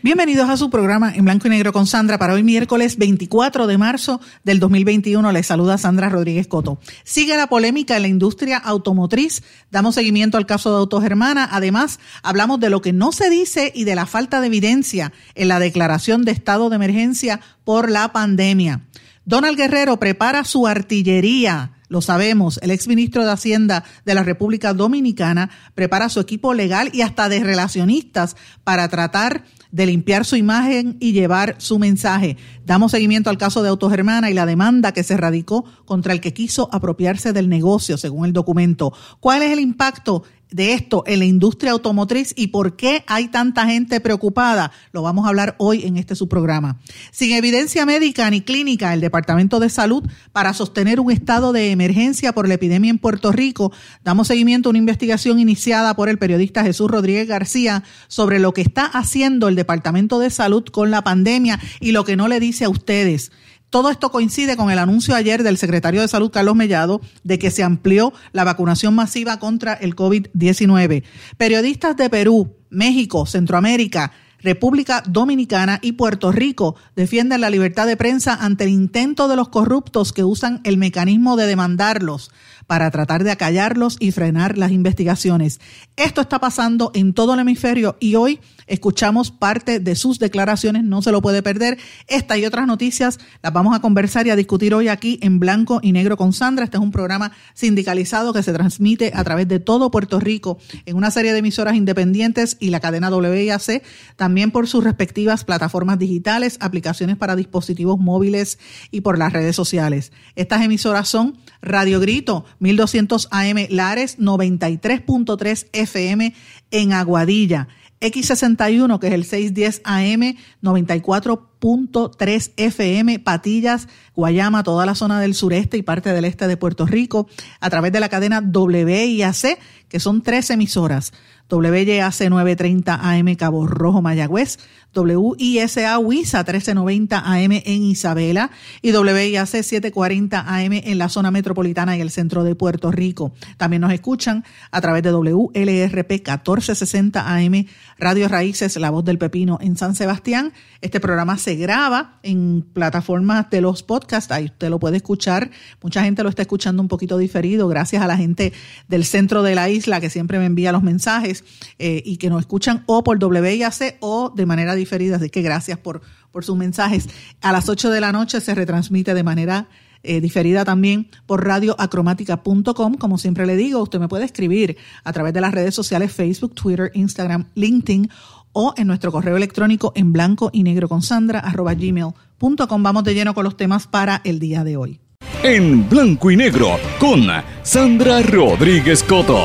Bienvenidos a su programa en blanco y negro con Sandra para hoy miércoles 24 de marzo del 2021. Les saluda Sandra Rodríguez Coto. Sigue la polémica en la industria automotriz. Damos seguimiento al caso de Autogermana. Además, hablamos de lo que no se dice y de la falta de evidencia en la declaración de estado de emergencia por la pandemia. Donald Guerrero prepara su artillería lo sabemos, el exministro de Hacienda de la República Dominicana prepara su equipo legal y hasta de relacionistas para tratar de limpiar su imagen y llevar su mensaje. Damos seguimiento al caso de Autogermana y la demanda que se radicó contra el que quiso apropiarse del negocio, según el documento. ¿Cuál es el impacto de esto en la industria automotriz y por qué hay tanta gente preocupada, lo vamos a hablar hoy en este su programa. Sin evidencia médica ni clínica, el Departamento de Salud para sostener un estado de emergencia por la epidemia en Puerto Rico, damos seguimiento a una investigación iniciada por el periodista Jesús Rodríguez García sobre lo que está haciendo el Departamento de Salud con la pandemia y lo que no le dice a ustedes. Todo esto coincide con el anuncio ayer del secretario de Salud, Carlos Mellado, de que se amplió la vacunación masiva contra el COVID-19. Periodistas de Perú, México, Centroamérica, República Dominicana y Puerto Rico defienden la libertad de prensa ante el intento de los corruptos que usan el mecanismo de demandarlos para tratar de acallarlos y frenar las investigaciones. Esto está pasando en todo el hemisferio y hoy escuchamos parte de sus declaraciones, no se lo puede perder. Esta y otras noticias las vamos a conversar y a discutir hoy aquí en Blanco y Negro con Sandra. Este es un programa sindicalizado que se transmite a través de todo Puerto Rico en una serie de emisoras independientes y la cadena WIAC, también por sus respectivas plataformas digitales, aplicaciones para dispositivos móviles y por las redes sociales. Estas emisoras son Radio Grito, 1200 AM Lares, 93.3 FM en Aguadilla. X61, que es el 610 AM, 94.3 FM, Patillas, Guayama, toda la zona del sureste y parte del este de Puerto Rico, a través de la cadena WIAC, que son tres emisoras. WYAC 930 AM Cabo Rojo Mayagüez, WISA WISA 1390 AM en Isabela y WIAC 740 AM en la zona metropolitana y el centro de Puerto Rico. También nos escuchan a través de WLRP 1460 AM Radio Raíces La Voz del Pepino en San Sebastián. Este programa se graba en plataformas de los podcasts, ahí usted lo puede escuchar. Mucha gente lo está escuchando un poquito diferido gracias a la gente del centro de la isla que siempre me envía los mensajes eh, y que nos escuchan o por WIAC o de manera diferida. Así que gracias por, por sus mensajes. A las 8 de la noche se retransmite de manera eh, diferida también por radioacromática.com. Como siempre le digo, usted me puede escribir a través de las redes sociales Facebook, Twitter, Instagram, LinkedIn o en nuestro correo electrónico en blanco y negro con Sandra arroba gmail.com. Vamos de lleno con los temas para el día de hoy. En blanco y negro con Sandra Rodríguez Coto.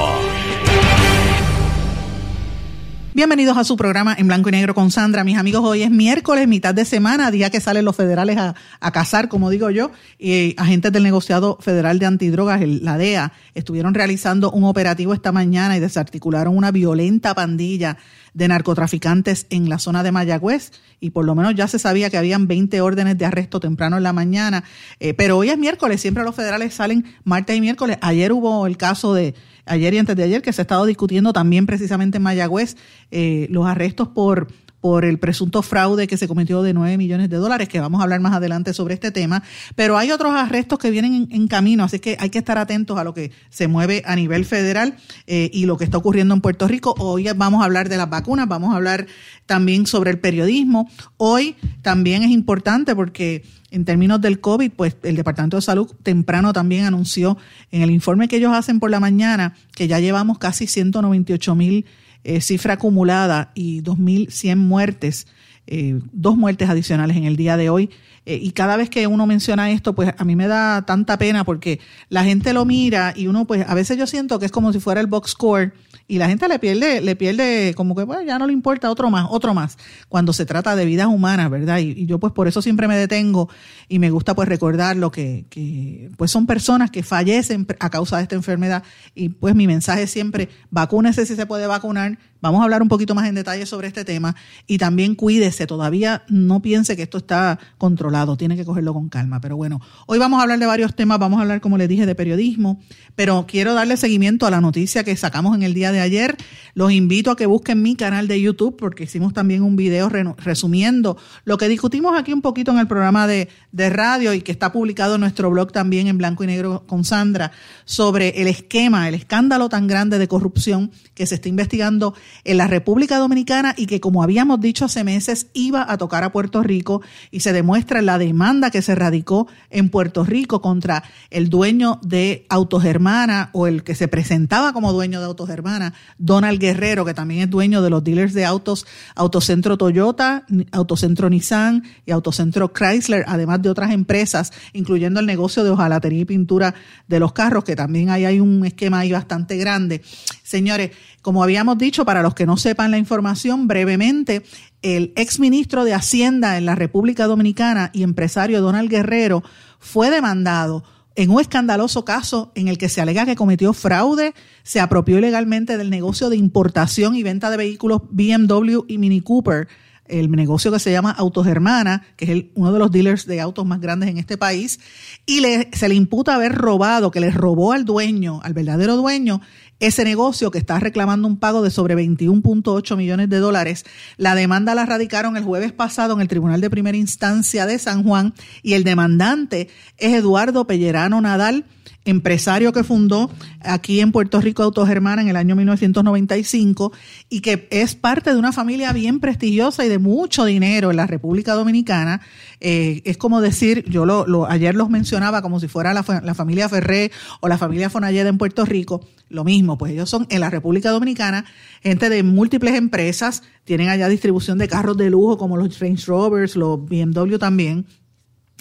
Bienvenidos a su programa en blanco y negro con Sandra. Mis amigos, hoy es miércoles, mitad de semana, día que salen los federales a, a cazar, como digo yo, y agentes del negociado federal de antidrogas, la DEA, estuvieron realizando un operativo esta mañana y desarticularon una violenta pandilla de narcotraficantes en la zona de Mayagüez y por lo menos ya se sabía que habían 20 órdenes de arresto temprano en la mañana, eh, pero hoy es miércoles, siempre los federales salen martes y miércoles. Ayer hubo el caso de, ayer y antes de ayer, que se ha estado discutiendo también precisamente en Mayagüez eh, los arrestos por por el presunto fraude que se cometió de 9 millones de dólares, que vamos a hablar más adelante sobre este tema. Pero hay otros arrestos que vienen en, camino, así que hay que estar atentos a lo que se mueve a nivel federal eh, y lo que está ocurriendo en Puerto Rico. Hoy vamos a hablar de las vacunas, vamos a hablar también sobre el periodismo. Hoy también es importante porque en términos del COVID, pues el Departamento de Salud temprano también anunció en el informe que ellos hacen por la mañana que ya llevamos casi 198 mil eh, cifra acumulada y 2.100 muertes eh, dos muertes adicionales en el día de hoy. Eh, y cada vez que uno menciona esto, pues a mí me da tanta pena porque la gente lo mira y uno, pues a veces yo siento que es como si fuera el box score y la gente le pierde, le pierde como que, bueno, ya no le importa otro más, otro más, cuando se trata de vidas humanas, ¿verdad? Y, yo pues por eso siempre me detengo y me gusta pues recordar lo que, que pues son personas que fallecen a causa de esta enfermedad y pues mi mensaje siempre, vacúnese si se puede vacunar, Vamos a hablar un poquito más en detalle sobre este tema y también cuídese, todavía no piense que esto está controlado, tiene que cogerlo con calma. Pero bueno, hoy vamos a hablar de varios temas, vamos a hablar, como les dije, de periodismo, pero quiero darle seguimiento a la noticia que sacamos en el día de ayer. Los invito a que busquen mi canal de YouTube porque hicimos también un video resumiendo lo que discutimos aquí un poquito en el programa de, de radio y que está publicado en nuestro blog también en blanco y negro con Sandra sobre el esquema, el escándalo tan grande de corrupción que se está investigando en la República Dominicana y que, como habíamos dicho hace meses, iba a tocar a Puerto Rico y se demuestra la demanda que se radicó en Puerto Rico contra el dueño de Autogermana o el que se presentaba como dueño de Autogermana, Donald Guerrero, que también es dueño de los dealers de autos Autocentro Toyota, Autocentro Nissan y Autocentro Chrysler, además de otras empresas, incluyendo el negocio de hojalatería y pintura de los carros, que también ahí hay un esquema ahí bastante grande. Señores, como habíamos dicho, para los que no sepan la información, brevemente, el exministro de Hacienda en la República Dominicana y empresario Donald Guerrero fue demandado en un escandaloso caso en el que se alega que cometió fraude, se apropió ilegalmente del negocio de importación y venta de vehículos BMW y Mini Cooper, el negocio que se llama Autogermana, que es uno de los dealers de autos más grandes en este país, y se le imputa haber robado, que le robó al dueño, al verdadero dueño, ese negocio que está reclamando un pago de sobre 21.8 millones de dólares. La demanda la radicaron el jueves pasado en el Tribunal de Primera Instancia de San Juan y el demandante es Eduardo Pellerano Nadal empresario que fundó aquí en Puerto Rico Autogermana en el año 1995 y que es parte de una familia bien prestigiosa y de mucho dinero en la República Dominicana. Eh, es como decir, yo lo, ayer los mencionaba como si fuera la, familia Ferré o la familia Fonalleda en Puerto Rico, lo mismo, pues ellos son en la República Dominicana gente de múltiples empresas, tienen allá distribución de carros de lujo como los Range Rovers, los BMW también,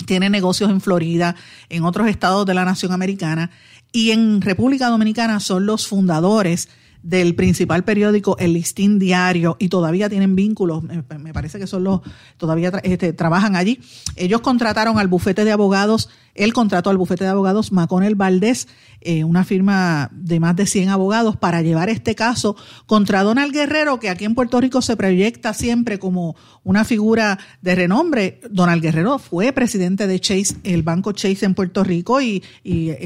tiene negocios en Florida, en otros estados de la nación americana y en República Dominicana son los fundadores del principal periódico El Listín Diario y todavía tienen vínculos, me, parece que son los, todavía este, trabajan allí. Ellos contrataron al bufete de abogados él contrató al bufete de abogados Maconel Valdés, eh, una firma de más de 100 abogados, para llevar este caso contra Donald Guerrero, que aquí en Puerto Rico se proyecta siempre como una figura de renombre. Donald Guerrero fue presidente de Chase, el banco Chase en Puerto Rico, y,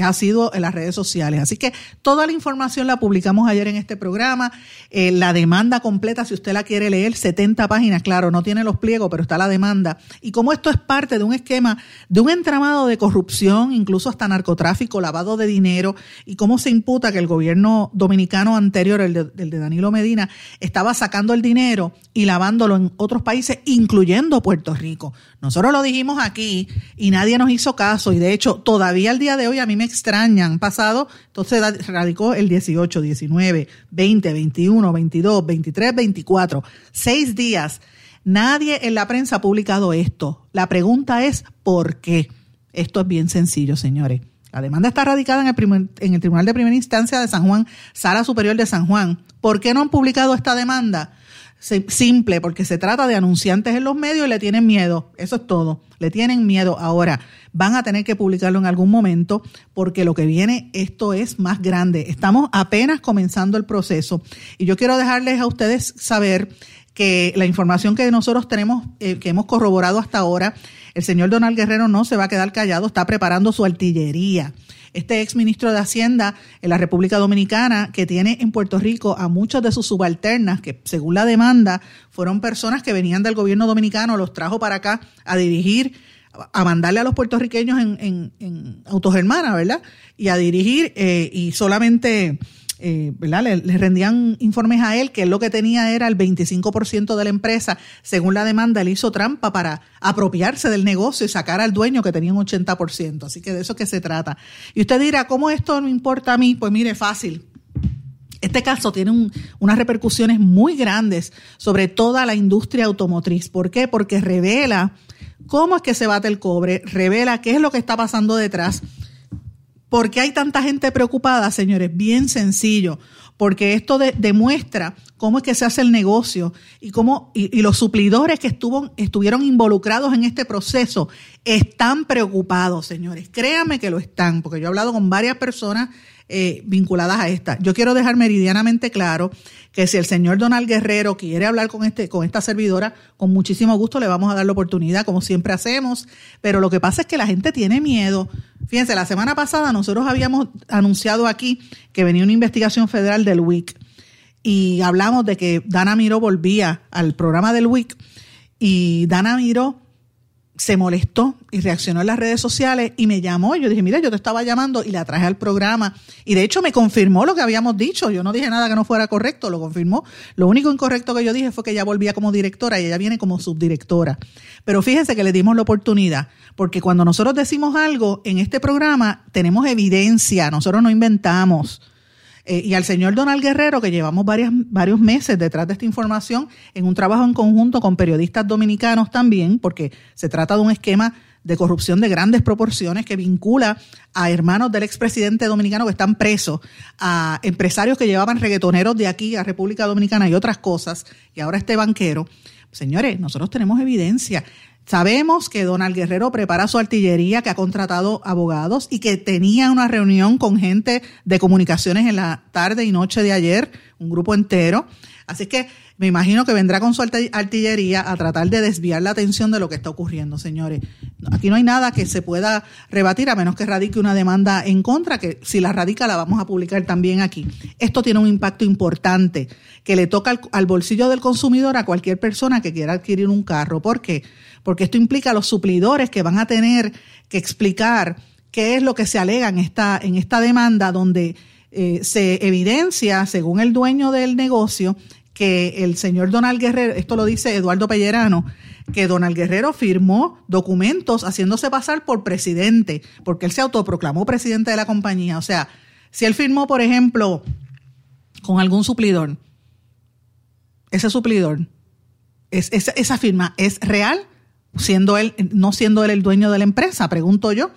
ha sido en las redes sociales. Así que toda la información la publicamos ayer en este programa. Eh, la demanda completa, si usted la quiere leer, 70 páginas, claro, no tiene los pliegos, pero está la demanda. Y como esto es parte de un esquema, de un entramado de corrupción, corrupción, incluso hasta narcotráfico, lavado de dinero, y cómo se imputa que el gobierno dominicano anterior, el de, de Danilo Medina, estaba sacando el dinero y lavándolo en otros países, incluyendo Puerto Rico. Nosotros lo dijimos aquí y nadie nos hizo caso, y de hecho, todavía al día de hoy a mí me extrañan. Pasado, entonces radicó el 18, 19, 20, 21, 22, 23, 24, seis días. Nadie en la prensa ha publicado esto. La pregunta es, ¿por qué? Esto es bien sencillo, señores. La demanda está radicada en el, Tribunal de Primera Instancia de San Juan, Sala Superior de San Juan. ¿Por qué no han publicado esta demanda? Simple, porque se trata de anunciantes en los medios y le tienen miedo. Eso es todo. Le tienen miedo. Ahora, van a tener que publicarlo en algún momento porque lo que viene, esto es más grande. Estamos apenas comenzando el proceso. Y yo quiero dejarles a ustedes saber que la información que nosotros tenemos, eh, que hemos corroborado hasta ahora, el señor Donald Guerrero no se va a quedar callado, está preparando su artillería. Este ex ministro de Hacienda en la República Dominicana, que tiene en Puerto Rico a muchos de sus subalternas, que según la demanda fueron personas que venían del gobierno dominicano, los trajo para acá a dirigir a mandarle a los puertorriqueños en, en, en autogermana, ¿verdad? Y a dirigir eh, y solamente eh, ¿verdad? Le, rendían informes a él que él lo que tenía era el 25% de la empresa. Según la demanda, él hizo trampa para apropiarse del negocio y sacar al dueño que tenía un 80%. Así que de eso que se trata. Y usted dirá, ¿cómo esto no importa a mí? Pues mire, fácil. Este caso tiene unas repercusiones muy grandes sobre toda la industria automotriz. ¿Por qué? Porque revela cómo es que se bate el cobre, revela qué es lo que está pasando detrás. ¿Por qué hay tanta gente preocupada, señores? Bien sencillo, porque esto demuestra cómo es que se hace el negocio y cómo y, los suplidores que estuvo, estuvieron involucrados en este proceso están preocupados, señores. Créanme que lo están, porque yo he hablado con varias personas eh, vinculadas a esta. Yo quiero dejar meridianamente claro que si el señor Donald Guerrero quiere hablar con, este, con esta servidora, con muchísimo gusto le vamos a dar la oportunidad, como siempre hacemos, pero lo que pasa es que la gente tiene miedo. Fíjense, la semana pasada nosotros habíamos anunciado aquí que venía una investigación federal del WIC y hablamos de que Dana Miro volvía al programa del WIC y Dana Miro se molestó y reaccionó en las redes sociales y me llamó. Yo dije, mira, yo te estaba llamando y la traje al programa. Y de hecho me confirmó lo que habíamos dicho. Yo no dije nada que no fuera correcto, lo confirmó. Lo único incorrecto que yo dije fue que ella volvía como directora y ella viene como subdirectora. Pero fíjense que le dimos la oportunidad, porque cuando nosotros decimos algo en este programa, tenemos evidencia, nosotros no inventamos. Eh, y al señor Donald Guerrero, que llevamos varias, varios meses detrás de esta información, en un trabajo en conjunto con periodistas dominicanos también, porque se trata de un esquema de corrupción de grandes proporciones que vincula a hermanos del expresidente dominicano que están presos, a empresarios que llevaban reggaetoneros de aquí a República Dominicana y otras cosas, y ahora este banquero. Señores, nosotros tenemos evidencia. Sabemos que Donald Guerrero prepara su artillería, que ha contratado abogados y que tenía una reunión con gente de comunicaciones en la tarde y noche de ayer, un grupo entero. Así que me imagino que vendrá con su artillería a tratar de desviar la atención de lo que está ocurriendo, señores. Aquí no hay nada que se pueda rebatir a menos que radique una demanda en contra, que si la radica la vamos a publicar también aquí. Esto tiene un impacto importante que le toca al, bolsillo del consumidor a cualquier persona que quiera adquirir un carro. ¿Por qué? Porque esto implica a los suplidores que van a tener que explicar qué es lo que se alega en esta, en esta demanda donde eh, se evidencia, según el dueño del negocio, que el señor Donald Guerrero, esto lo dice Eduardo Pellerano, que Donald Guerrero firmó documentos haciéndose pasar por presidente, porque él se autoproclamó presidente de la compañía. O sea, si él firmó, por ejemplo, con algún suplidor, ese suplidor, es, esa, esa firma es real, siendo él, no siendo él el dueño de la empresa, pregunto yo.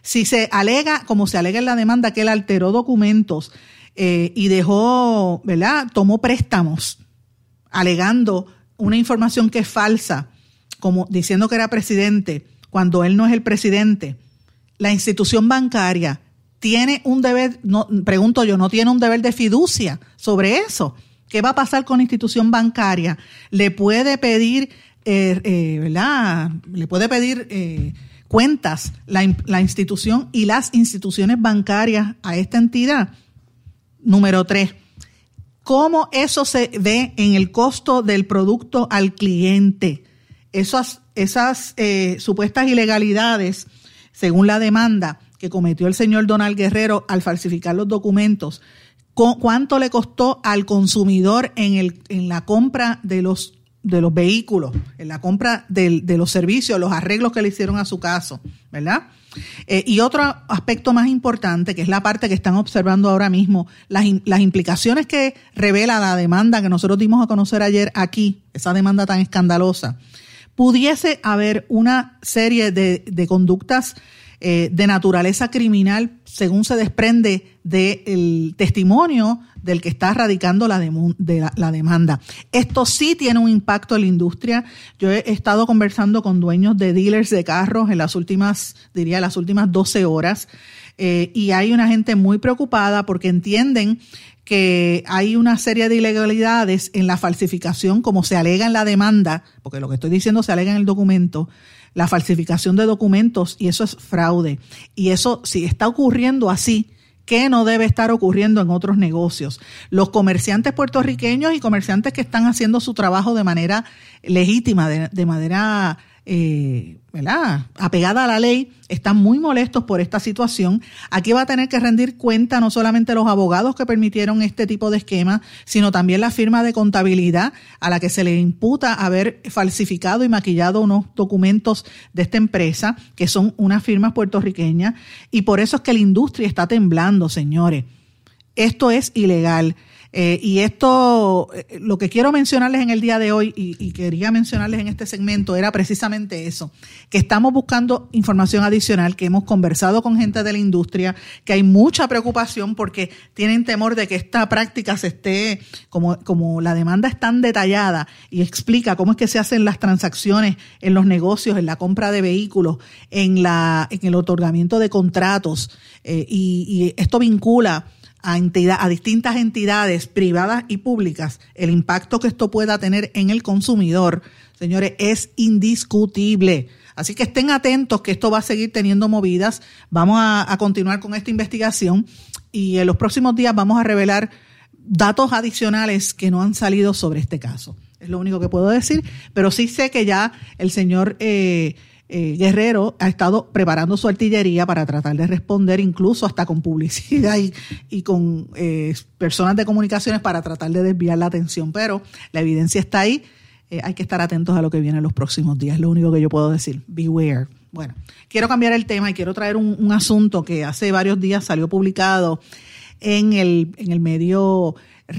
Si se alega, como se alega en la demanda, que él alteró documentos eh, y dejó, ¿verdad? Tomó préstamos alegando una información que es falsa, como diciendo que era presidente, cuando él no es el presidente. La institución bancaria tiene un deber, no, pregunto yo, no tiene un deber de fiducia sobre eso. ¿Qué va a pasar con la institución bancaria? Le puede pedir, eh, eh, ¿verdad? Le puede pedir cuentas la, la institución y las instituciones bancarias a esta entidad. Número tres, ¿cómo eso se ve en el costo del producto al cliente? Esas, eh, supuestas ilegalidades, según la demanda que cometió el señor Donald Guerrero al falsificar los documentos, ¿cuánto le costó al consumidor en la compra de los de los vehículos, en la compra de, los servicios, los arreglos que le hicieron a su caso, ¿verdad? Eh, y otro aspecto más importante, que es la parte que están observando ahora mismo, las, las, implicaciones que revela la demanda que nosotros dimos a conocer ayer aquí, esa demanda tan escandalosa, pudiese haber una serie de, de conductas eh, de naturaleza criminal, según se desprende del testimonio del que está radicando la, la, demanda. Esto sí tiene un impacto en la industria. Yo he estado conversando con dueños de dealers de carros en las últimas, diría, las últimas 12 horas. Eh, y hay una gente muy preocupada porque entienden que hay una serie de ilegalidades en la falsificación, como se alega en la demanda, porque lo que estoy diciendo se alega en el documento, la falsificación de documentos y eso es fraude. Y eso, si está ocurriendo así, ¿qué no debe estar ocurriendo en otros negocios? Los comerciantes puertorriqueños y comerciantes que están haciendo su trabajo de manera legítima, de, de manera eh, ¿verdad? apegada a la ley, están muy molestos por esta situación. Aquí va a tener que rendir cuenta no solamente los abogados que permitieron este tipo de esquema, sino también la firma de contabilidad a la que se le imputa haber falsificado y maquillado unos documentos de esta empresa, que son unas firmas puertorriqueñas, y por eso es que la industria está temblando, señores. Esto es ilegal. Eh, y esto, eh, lo que quiero mencionarles en el día de hoy y, quería mencionarles en este segmento era precisamente eso, que estamos buscando información adicional, que hemos conversado con gente de la industria, que hay mucha preocupación porque tienen temor de que esta práctica se esté, como, como la demanda es tan detallada y explica cómo es que se hacen las transacciones en los negocios, en la compra de vehículos, en, la, en el otorgamiento de contratos, eh, y, y esto vincula a, a distintas entidades privadas y públicas, el impacto que esto pueda tener en el consumidor, señores, es indiscutible. Así que estén atentos que esto va a seguir teniendo movidas. Vamos a, continuar con esta investigación y en los próximos días vamos a revelar datos adicionales que no han salido sobre este caso. Es lo único que puedo decir, pero sí sé que ya el señor eh, eh, Guerrero ha estado preparando su artillería para tratar de responder incluso hasta con publicidad y, con eh, personas de comunicaciones para tratar de desviar la atención, pero la evidencia está ahí. Eh, hay que estar atentos a lo que viene en los próximos días, lo único que yo puedo decir. Beware. Bueno, quiero cambiar el tema y quiero traer un, asunto que hace varios días salió publicado en el, en el medio,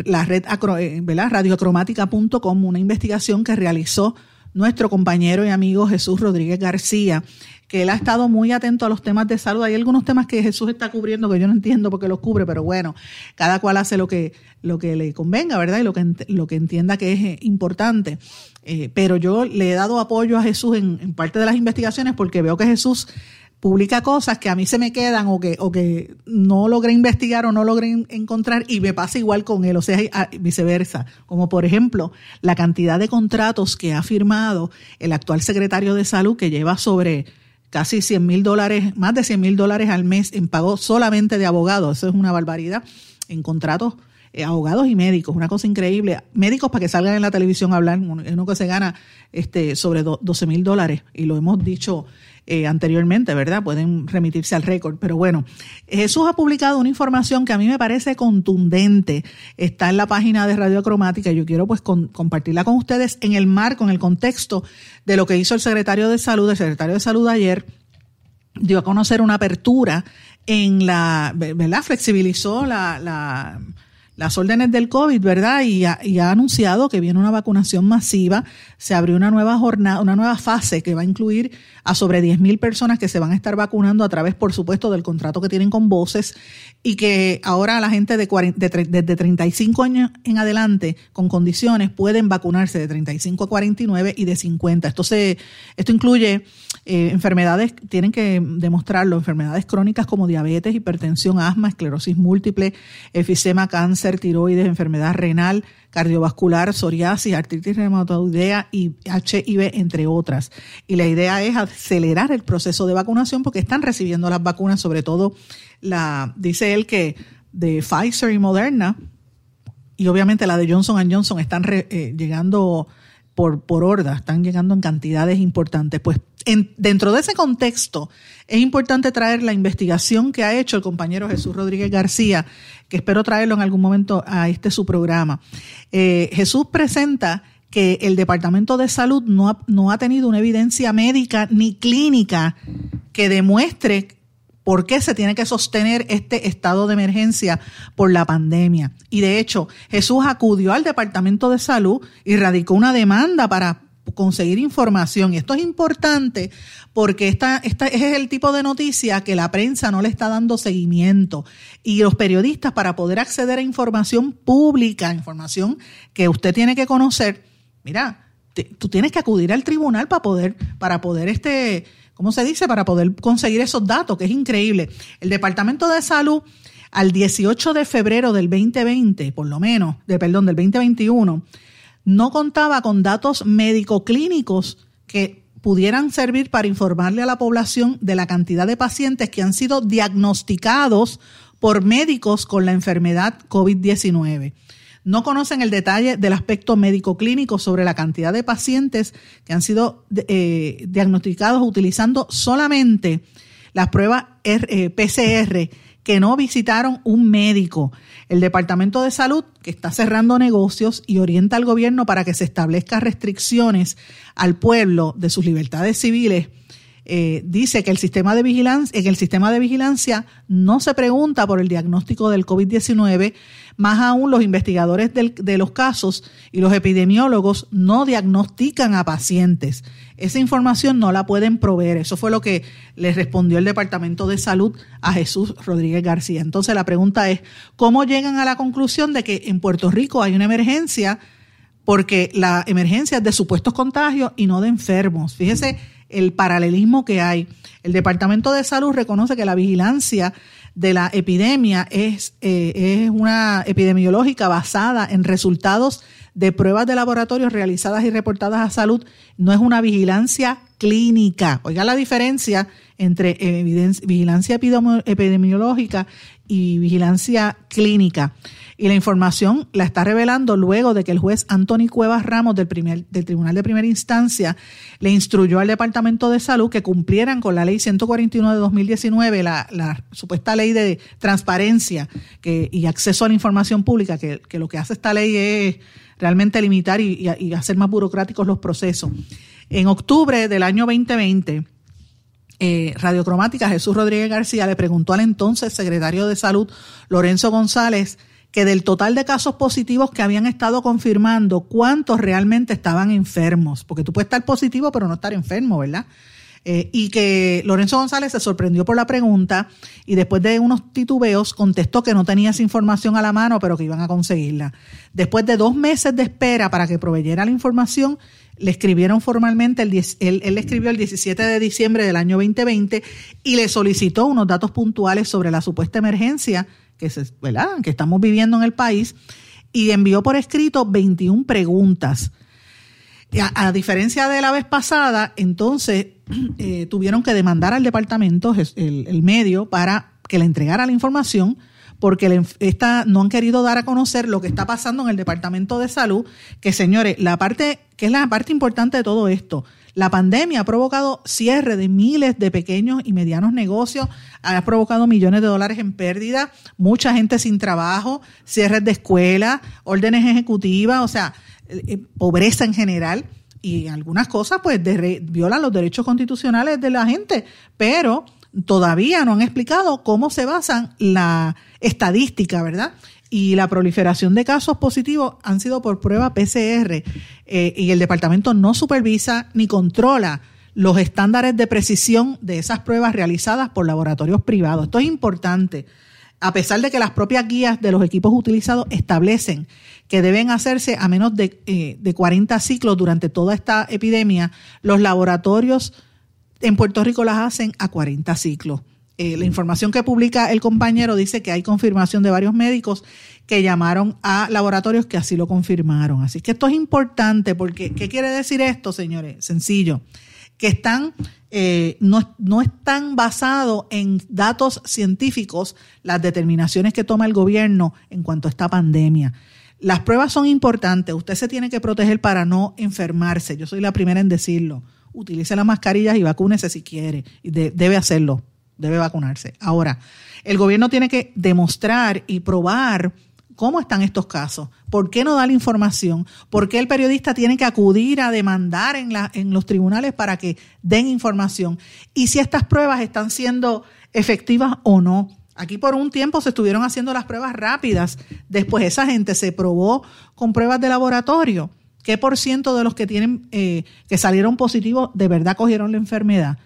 la red radiocromática.com, una investigación que realizó nuestro compañero y amigo Jesús Rodríguez García, que él ha estado muy atento a los temas de salud. Hay algunos temas que Jesús está cubriendo que yo no entiendo por qué los cubre, pero bueno, cada cual hace lo que, lo que le convenga, ¿verdad? Y lo que, lo que entienda que es eh, importante. Eh, pero yo le he dado apoyo a Jesús en, en parte de las investigaciones porque veo que Jesús publica cosas que a mí se me quedan o que, o que no logré investigar o no logré encontrar y me pasa igual con él, o sea, viceversa. Como por ejemplo, la cantidad de contratos que ha firmado el actual secretario de salud que lleva sobre casi 100 mil dólares, más de 100 mil dólares al mes en pago solamente de abogados. Eso es una barbaridad en contratos eh, abogados y médicos, una cosa increíble. Médicos para que salgan en la televisión a hablar, uno que se gana este, sobre 12 mil dólares, y lo hemos dicho eh, anteriormente, ¿verdad? Pueden remitirse al récord. Pero bueno, Jesús ha publicado una información que a mí me parece contundente. Está en la página de Radio Cromática y yo quiero pues compartirla con ustedes en el marco, en el contexto de lo que hizo el secretario de Salud. El secretario de Salud ayer dio a conocer una apertura en la, ¿verdad? Flexibilizó la, la las órdenes del COVID, ¿verdad? Y ha, anunciado que viene una vacunación masiva. Se abrió una nueva jornada, una nueva fase que va a incluir a sobre 10.000 personas que se van a estar vacunando a través, por supuesto, del contrato que tienen con Voces y que ahora la gente de, de desde 35 años en adelante con condiciones pueden vacunarse de 35 a 49 y de 50. Esto, se, esto incluye eh, enfermedades, tienen que demostrarlo, enfermedades crónicas como diabetes, hipertensión, asma, esclerosis múltiple, efisema, cáncer, tiroides, enfermedad renal, cardiovascular, psoriasis, artritis reumatoidea y HIV, entre otras. Y la idea es acelerar el proceso de vacunación porque están recibiendo las vacunas, sobre todo la, dice él que de Pfizer y Moderna, y obviamente la de Johnson Johnson están eh, llegando por, por horda, están llegando en cantidades importantes. Pues dentro de ese contexto es importante traer la investigación que ha hecho el compañero Jesús Rodríguez García, que espero traerlo en algún momento a este su programa. Eh, Jesús presenta que el Departamento de Salud no no ha tenido una evidencia médica ni clínica que demuestre por qué se tiene que sostener este estado de emergencia por la pandemia. Y de hecho, Jesús acudió al Departamento de Salud y radicó una demanda para conseguir información. Y esto es importante porque esta, esta es el tipo de noticia que la prensa no le está dando seguimiento. Y los periodistas, para poder acceder a información pública, información que usted tiene que conocer, mira, tú tienes que acudir al tribunal para poder, para poder este ¿cómo se dice? Para poder conseguir esos datos, que es increíble. El Departamento de Salud al 18 de febrero del 2020, por lo menos, de perdón, del 2021, no contaba con datos médico-clínicos que pudieran servir para informarle a la población de la cantidad de pacientes que han sido diagnosticados por médicos con la enfermedad COVID-19 no conocen el detalle del aspecto médico-clínico sobre la cantidad de pacientes que han sido eh, diagnosticados utilizando solamente las pruebas eh, PCR que no visitaron un médico. El Departamento de Salud, que está cerrando negocios y orienta al gobierno para que se establezcan restricciones al pueblo de sus libertades civiles, eh, dice que el sistema de vigilancia, en el sistema de vigilancia no se pregunta por el diagnóstico del COVID-19, más aún los investigadores de los casos y los epidemiólogos no diagnostican a pacientes. Esa información no la pueden proveer. Eso fue lo que le respondió el Departamento de Salud a Jesús Rodríguez García. Entonces la pregunta es, ¿cómo llegan a la conclusión de que en Puerto Rico hay una emergencia? Porque la emergencia es de supuestos contagios y no de enfermos. Fíjese el paralelismo que hay. El Departamento de Salud reconoce que la vigilancia de la epidemia es, eh, es una epidemiológica basada en resultados de pruebas de laboratorio realizadas y reportadas a salud, no es una vigilancia clínica. Oiga la diferencia entre vigilancia epidemiológica y vigilancia clínica. Y la información la está revelando luego de que el juez Anthony Cuevas Ramos del, Tribunal de Primera Instancia le instruyó al Departamento de Salud que cumplieran con la ley 141 de 2019, la, la supuesta ley de transparencia y acceso a la información pública, que, lo que hace esta ley es realmente limitar y, y hacer más burocráticos los procesos. En octubre del año 2020, eh, Radiocromática Jesús Rodríguez García le preguntó al entonces secretario de Salud, Lorenzo González, que del total de casos positivos que habían estado confirmando, cuántos realmente estaban enfermos, porque tú puedes estar positivo pero no estar enfermo, ¿verdad? Eh, y que Lorenzo González se sorprendió por la pregunta y después de unos titubeos contestó que no tenía esa información a la mano, pero que iban a conseguirla. Después de dos meses de espera para que proveyera la información, le escribieron formalmente, el, él, él escribió el 17 de diciembre del año 2020 y le solicitó unos datos puntuales sobre la supuesta emergencia que, que estamos viviendo en el país y envió por escrito 21 preguntas. A, diferencia de la vez pasada, entonces eh, tuvieron que demandar al departamento, el, el medio, para que le entregara la información porque esta, no han querido dar a conocer lo que está pasando en el Departamento de Salud, que señores, la parte, que es la parte importante de todo esto, la pandemia ha provocado cierre de miles de pequeños y medianos negocios, ha provocado millones de dólares en pérdida, mucha gente sin trabajo, cierres de escuelas, órdenes ejecutivas, o sea, eh, eh, pobreza en general y algunas cosas pues violan los derechos constitucionales de la gente, pero todavía no han explicado cómo se basan la estadística, ¿verdad? Y la proliferación de casos positivos han sido por prueba PCR eh, y el departamento no supervisa ni controla los estándares de precisión de esas pruebas realizadas por laboratorios privados. Esto es importante. A pesar de que las propias guías de los equipos utilizados establecen que deben hacerse a menos de, eh, de 40 ciclos durante toda esta epidemia, los laboratorios en Puerto Rico las hacen a 40 ciclos. Eh, la información que publica el compañero dice que hay confirmación de varios médicos que llamaron a laboratorios que así lo confirmaron. Así que esto es importante porque, ¿qué quiere decir esto, señores? Sencillo, que están, eh, no, no están basados en datos científicos las determinaciones que toma el gobierno en cuanto a esta pandemia. Las pruebas son importantes, usted se tiene que proteger para no enfermarse, yo soy la primera en decirlo utilice las mascarillas y vacúnese si quiere. Y debe hacerlo, debe vacunarse. Ahora, el gobierno tiene que demostrar y probar cómo están estos casos, por qué no da la información, por qué el periodista tiene que acudir a demandar en, los tribunales para que den información y si estas pruebas están siendo efectivas o no. Aquí por un tiempo se estuvieron haciendo las pruebas rápidas, después esa gente se probó con pruebas de laboratorio ¿Qué por ciento de los que tienen eh, que salieron positivos de verdad cogieron la enfermedad?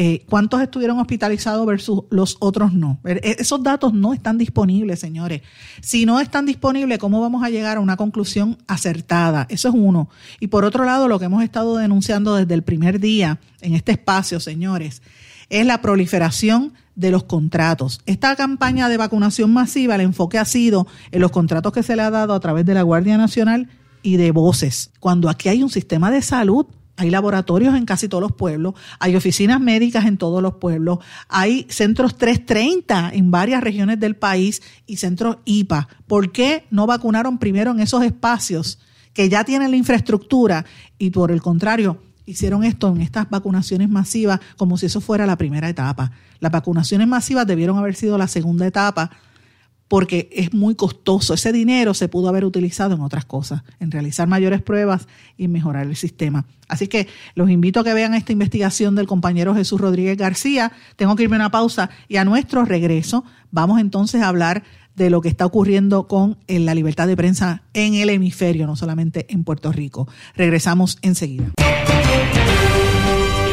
Eh, ¿Cuántos estuvieron hospitalizados versus los otros no? E, esos datos no están disponibles, señores. Si no están disponibles, ¿cómo vamos a llegar a una conclusión acertada? Eso es uno. Y por otro lado, lo que hemos estado denunciando desde el primer día en este espacio, señores, es la proliferación de los contratos. Esta campaña de vacunación masiva, el enfoque ha sido en los contratos que se le ha dado a través de la Guardia Nacional y de voces. Cuando aquí hay un sistema de salud, hay laboratorios en casi todos los pueblos, hay oficinas médicas en todos los pueblos, hay centros 330 en varias regiones del país y centros IPA. ¿Por qué no vacunaron primero en esos espacios que ya tienen la infraestructura y por el contrario hicieron esto en estas vacunaciones masivas como si eso fuera la primera etapa? Las vacunaciones masivas debieron haber sido la segunda etapa porque es muy costoso. Ese dinero se pudo haber utilizado en otras cosas, en realizar mayores pruebas y mejorar el sistema. Así que los invito a que vean esta investigación del compañero Jesús Rodríguez García. Tengo que irme a una pausa y a nuestro regreso vamos entonces a hablar de lo que está ocurriendo con eh, la libertad de prensa en el hemisferio, no solamente en Puerto Rico. Regresamos enseguida.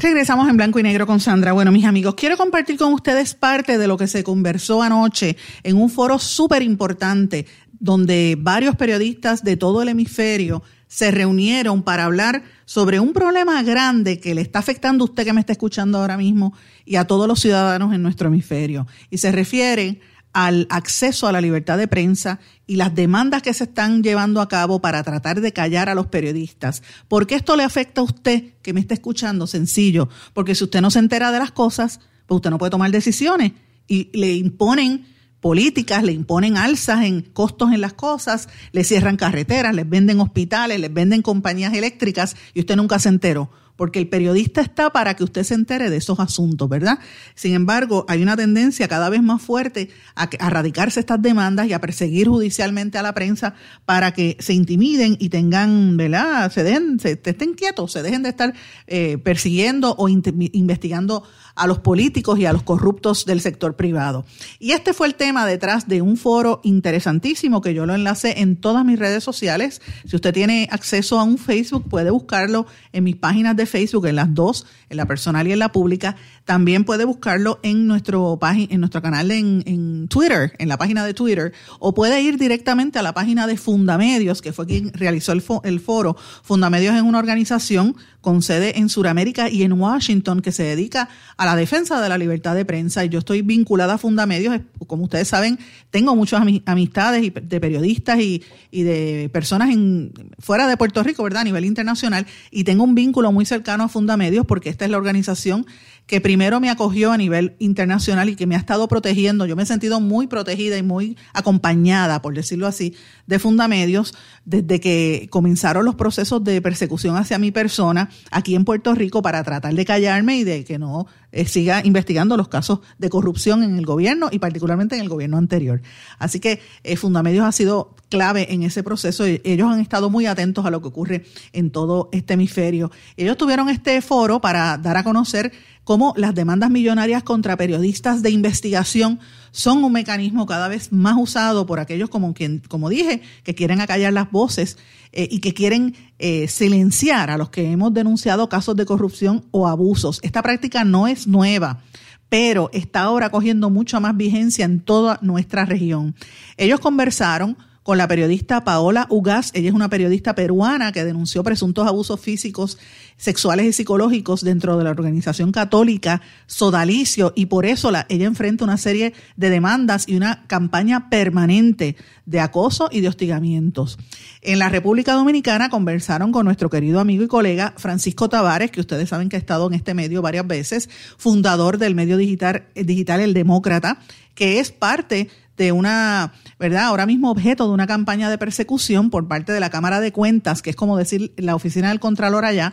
Regresamos en blanco y negro con Sandra. Bueno, mis amigos, quiero compartir con ustedes parte de lo que se conversó anoche en un foro súper importante donde varios periodistas de todo el hemisferio se reunieron para hablar sobre un problema grande que le está afectando a usted que me está escuchando ahora mismo y a todos los ciudadanos en nuestro hemisferio. Y se refiere al acceso a la libertad de prensa y las demandas que se están llevando a cabo para tratar de callar a los periodistas. ¿Por qué esto le afecta a usted que me está escuchando? Sencillo, porque si usted no se entera de las cosas, pues usted no puede tomar decisiones y le imponen políticas, le imponen alzas en costos en las cosas, le cierran carreteras, les venden hospitales, les venden compañías eléctricas y usted nunca se enteró porque el periodista está para que usted se entere de esos asuntos, ¿verdad? Sin embargo, hay una tendencia cada vez más fuerte a, a radicarse estas demandas y a perseguir judicialmente a la prensa para que se intimiden y tengan, ¿verdad? Se dejen, se, estén quietos, se dejen de estar eh, persiguiendo o investigando a los políticos y a los corruptos del sector privado. Y este fue el tema detrás de un foro interesantísimo que yo lo enlacé en todas mis redes sociales. Si usted tiene acceso a un Facebook, puede buscarlo en mis páginas de Facebook, en las dos, en la personal y en la pública. También puede buscarlo en nuestro, en nuestro canal en, en Twitter, en la página de Twitter, o puede ir directamente a la página de Fundamedios, que fue quien realizó el, el foro. Fundamedios es una organización con sede en Sudamérica y en Washington que se dedica a la defensa de la libertad de prensa. Y yo estoy vinculada a Fundamedios, como ustedes saben, tengo muchas amistades de periodistas y, y de personas en, fuera de Puerto Rico, ¿verdad? A nivel internacional, y tengo un vínculo muy cercano a Fundamedios porque esta es la organización que primero me acogió a nivel internacional y que me ha estado protegiendo. Yo me he sentido muy protegida y muy acompañada, por decirlo así, de Fundamedios desde que comenzaron los procesos de persecución hacia mi persona aquí en Puerto Rico para tratar de callarme y de que no eh, siga investigando los casos de corrupción en el gobierno y particularmente en el gobierno anterior. Así que eh, Fundamedios ha sido clave en ese proceso. Ellos han estado muy atentos a lo que ocurre en todo este hemisferio. Ellos tuvieron este foro para dar a conocer cómo las demandas millonarias contra periodistas de investigación son un mecanismo cada vez más usado por aquellos como quien, como dije, que quieren acallar las voces eh, y que quieren eh, silenciar a los que hemos denunciado casos de corrupción o abusos. Esta práctica no es nueva pero está ahora cogiendo mucha más vigencia en toda nuestra región. Ellos conversaron con la periodista Paola Ugaz. Ella es una periodista peruana que denunció presuntos abusos físicos, sexuales y psicológicos dentro de la organización católica Sodalicio y por eso la, ella enfrenta una serie de demandas y una campaña permanente de acoso y de hostigamientos. En la República Dominicana conversaron con nuestro querido amigo y colega Francisco Tavares, que ustedes saben que ha estado en este medio varias veces, fundador del medio digital, digital El Demócrata, que es parte de una, ¿verdad? Ahora mismo objeto de una campaña de persecución por parte de la Cámara de Cuentas, que es como decir la oficina del Contralor allá,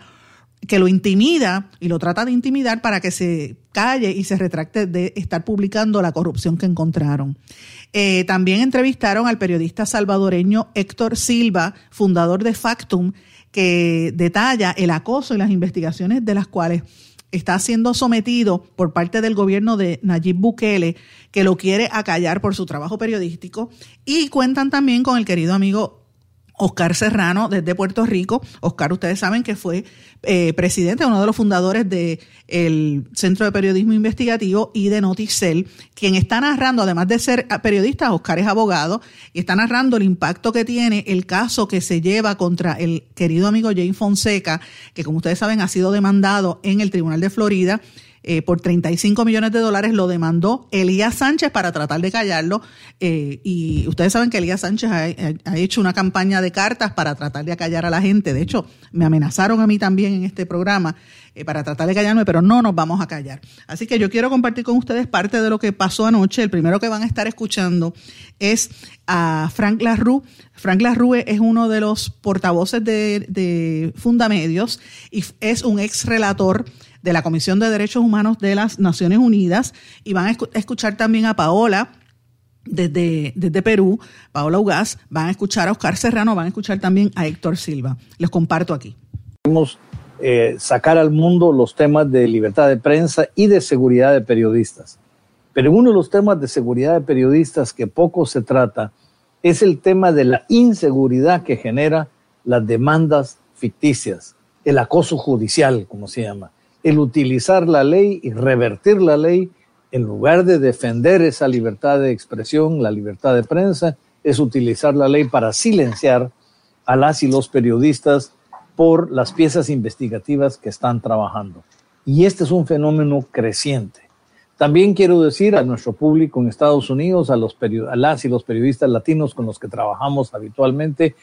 que lo intimida y lo trata de intimidar para que se calle y se retracte de estar publicando la corrupción que encontraron. Eh, también entrevistaron al periodista salvadoreño Héctor Silva, fundador de Factum, que detalla el acoso y las investigaciones de las cuales está siendo sometido por parte del gobierno de Nayib Bukele, que lo quiere acallar por su trabajo periodístico. Y cuentan también con el querido amigo Oscar Serrano desde Puerto Rico. Oscar, ustedes saben que fue eh, presidente, uno de los fundadores del Centro de Periodismo Investigativo y de Noticel, quien está narrando, además de ser periodista, Oscar es abogado y está narrando el impacto que tiene el caso que se lleva contra el querido amigo Jane Fonseca, que como ustedes saben ha sido demandado en el Tribunal de Florida eh, por 35 millones de dólares, lo demandó Elías Sánchez para tratar de callarlo. Eh, y ustedes saben que Elías Sánchez ha, hecho una campaña de cartas para tratar de callar a la gente. De hecho, me amenazaron a mí también en este programa eh, para tratar de callarme, pero no nos vamos a callar. Así que yo quiero compartir con ustedes parte de lo que pasó anoche. El primero que van a estar escuchando es a Frank Larue. Frank Larue es uno de los portavoces de, de Fundamedios y es un ex relator de la Comisión de Derechos Humanos de las Naciones Unidas y van a escuchar también a Paola. Desde, desde Perú, Paola Ugaz, van a escuchar a Oscar Serrano, van a escuchar también a Héctor Silva. Les comparto aquí. Queremos eh, sacar al mundo los temas de libertad de prensa y de seguridad de periodistas. Pero uno de los temas de seguridad de periodistas que poco se trata es el tema de la inseguridad que genera las demandas ficticias, el acoso judicial, como se llama el utilizar la ley y revertir la ley en lugar de defender esa libertad de expresión, la libertad de prensa, es utilizar la ley para silenciar a las y los periodistas por las piezas investigativas que están trabajando. Y este es un fenómeno creciente. También quiero decir a nuestro público en Estados Unidos, a, los las y los periodistas latinos con los que trabajamos habitualmente,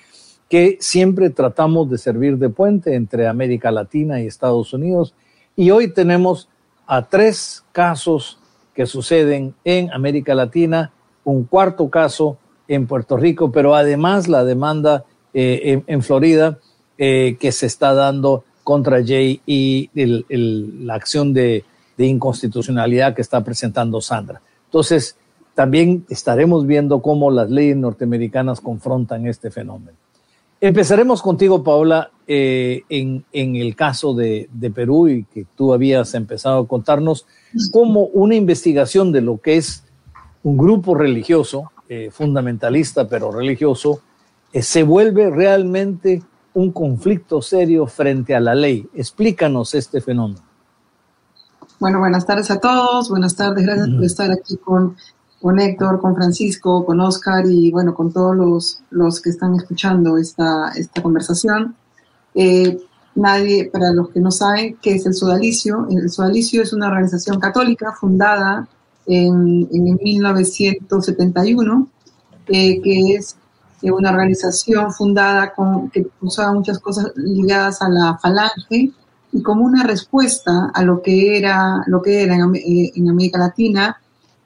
que siempre tratamos de servir de puente entre América Latina y Estados Unidos y hoy tenemos a tres casos que suceden en América Latina, un cuarto caso en Puerto Rico, pero además la demanda eh, en, Florida eh, que se está dando contra Jay y la acción de, de inconstitucionalidad que está presentando Sandra. Entonces, también estaremos viendo cómo las leyes norteamericanas confrontan este fenómeno. Empezaremos contigo, Paola, eh, en, el caso de, Perú y que tú habías empezado a contarnos cómo una investigación de lo que es un grupo religioso, eh, fundamentalista pero religioso, eh, se vuelve realmente un conflicto serio frente a la ley. Explícanos este fenómeno. Bueno, buenas tardes a todos, buenas tardes, gracias por estar aquí con con Héctor, con Francisco, con Oscar y bueno, con todos los, los que están escuchando esta, esta conversación. Eh, nadie, para los que no saben, ¿qué es el Sodalicio? El Sodalicio es una organización católica fundada en, en 1971, eh, que es eh, una organización fundada con, que usaba muchas cosas ligadas a la falange y como una respuesta a lo que era, lo que era en, en América Latina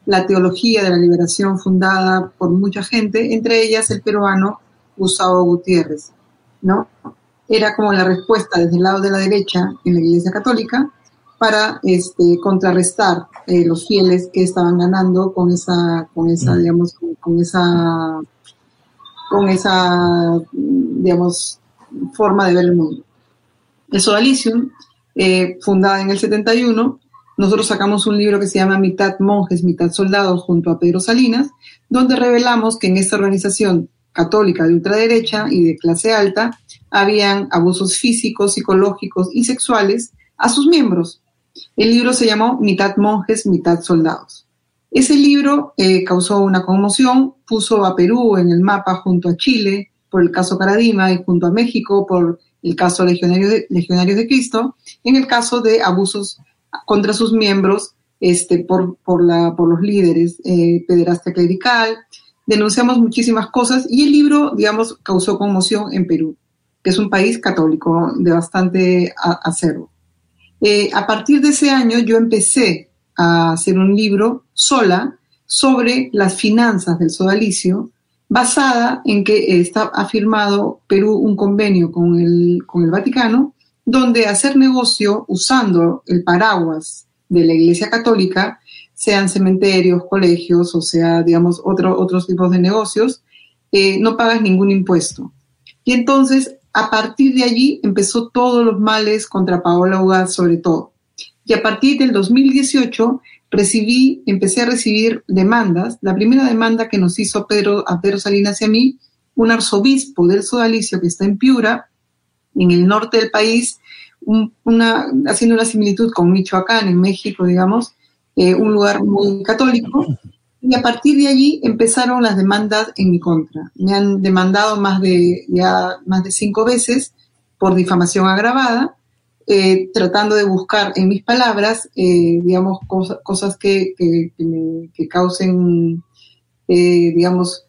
la teología de la liberación fundada por mucha gente, entre ellas el peruano Gustavo Gutiérrez, ¿no? Era como la respuesta desde el lado de la derecha en la Iglesia Católica para este, contrarrestar eh, los fieles que estaban ganando con esa, con esa, mm. digamos, con, esa, con esa, digamos, forma de ver el mundo. El Sodalicium, eh, fundada en el 71, nosotros sacamos un libro que se llama Mitad monjes, mitad soldados junto a Pedro Salinas, donde revelamos que en esta organización católica de ultraderecha y de clase alta habían abusos físicos, psicológicos y sexuales a sus miembros. El libro se llamó Mitad monjes, mitad soldados. Ese libro eh, causó una conmoción, puso a Perú en el mapa junto a Chile por el caso Caradima y junto a México por el caso Legionarios de, Legionarios de Cristo, en el caso de abusos contra sus miembros este, por, por, la, por los líderes, eh, pederastia clerical, denunciamos muchísimas cosas y el libro, digamos, causó conmoción en Perú, que es un país católico de bastante acervo. Eh, a partir de ese año yo empecé a hacer un libro sola sobre las finanzas del sodalicio, basada en que está afirmado Perú un convenio con el, con el Vaticano donde hacer negocio usando el paraguas de la Iglesia Católica, sean cementerios, colegios, o sea, digamos, otro, otros tipos de negocios, eh, no pagas ningún impuesto. Y entonces, a partir de allí, empezó todos los males contra Paola Ugaz, sobre todo. Y a partir del 2018, recibí, empecé a recibir demandas. La primera demanda que nos hizo Pedro, a Pedro Salinas y a mí, un arzobispo del Sodalicio que está en Piura, en el norte del país, haciendo una similitud con Michoacán, en México, digamos, eh, un lugar muy católico. Y a partir de allí empezaron las demandas en mi contra. Me han demandado más de, ya más de cinco veces por difamación agravada. eh, tratando de buscar en mis palabras, eh, digamos, cosas que, que, causen, eh, digamos,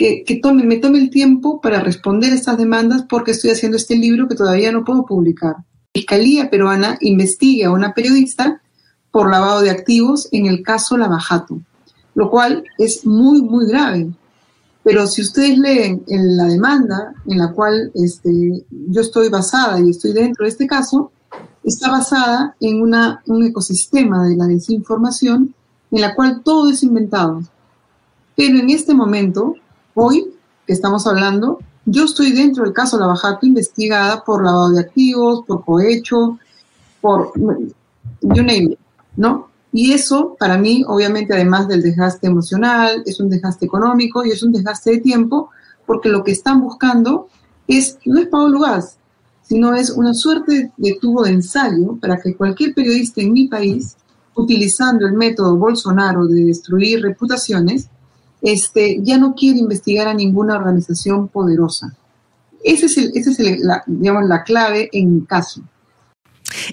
que, tome, me tome el tiempo para responder estas demandas porque estoy haciendo este libro que todavía no puedo publicar. Fiscalía peruana investiga a una periodista por lavado de activos en el caso Lavajato, lo cual es muy, muy grave. Pero si ustedes leen en la demanda en la cual este, yo estoy basada y estoy dentro de este caso, está basada en una, un ecosistema de la desinformación en la cual todo es inventado. Pero en este momento, hoy que estamos hablando, yo estoy dentro del caso Lavajato investigada por lavado de activos, por cohecho, por you name it, ¿no? Y eso, para mí, obviamente, además del desgaste emocional, es un desgaste económico y es un desgaste de tiempo, porque lo que están buscando es, no es Pablo Gas, sino es una suerte de tubo de ensayo para que cualquier periodista en mi país, utilizando el método Bolsonaro de destruir reputaciones, este, ya no quiere investigar a ninguna organización poderosa. Esa es, el, es la clave en mi caso.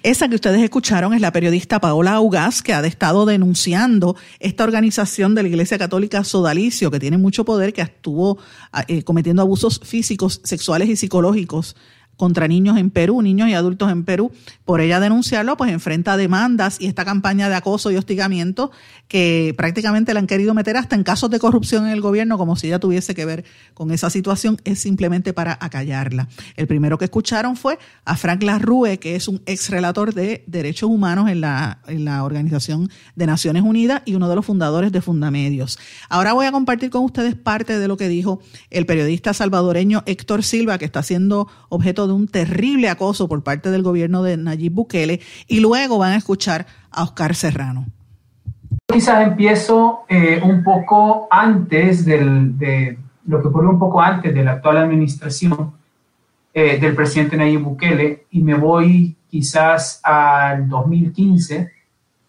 Esa que ustedes escucharon es la periodista Paola Augaz, que ha estado denunciando esta organización de la Iglesia Católica Sodalicio, que tiene mucho poder, que estuvo ah, eh, cometiendo abusos físicos, sexuales y psicológicos contra niños en Perú, niños y adultos en Perú, por ella denunciarlo, pues enfrenta demandas y esta campaña de acoso y hostigamiento que prácticamente la han querido meter hasta en casos de corrupción en el gobierno, como si ella tuviese que ver con esa situación, es simplemente para acallarla. El primero que escucharon fue a Frank Larrue, que es un ex relator de derechos humanos en la, en la Organización de Naciones Unidas y uno de los fundadores de Fundamedios. Ahora voy a compartir con ustedes parte de lo que dijo el periodista salvadoreño Héctor Silva, que está siendo objeto de un terrible acoso por parte del gobierno de Nayib Bukele y luego van a escuchar a Oscar Serrano. Quizás empiezo eh, un poco antes del, de lo que ocurrió un poco antes de la actual administración eh, del presidente Nayib Bukele y me voy quizás al 2015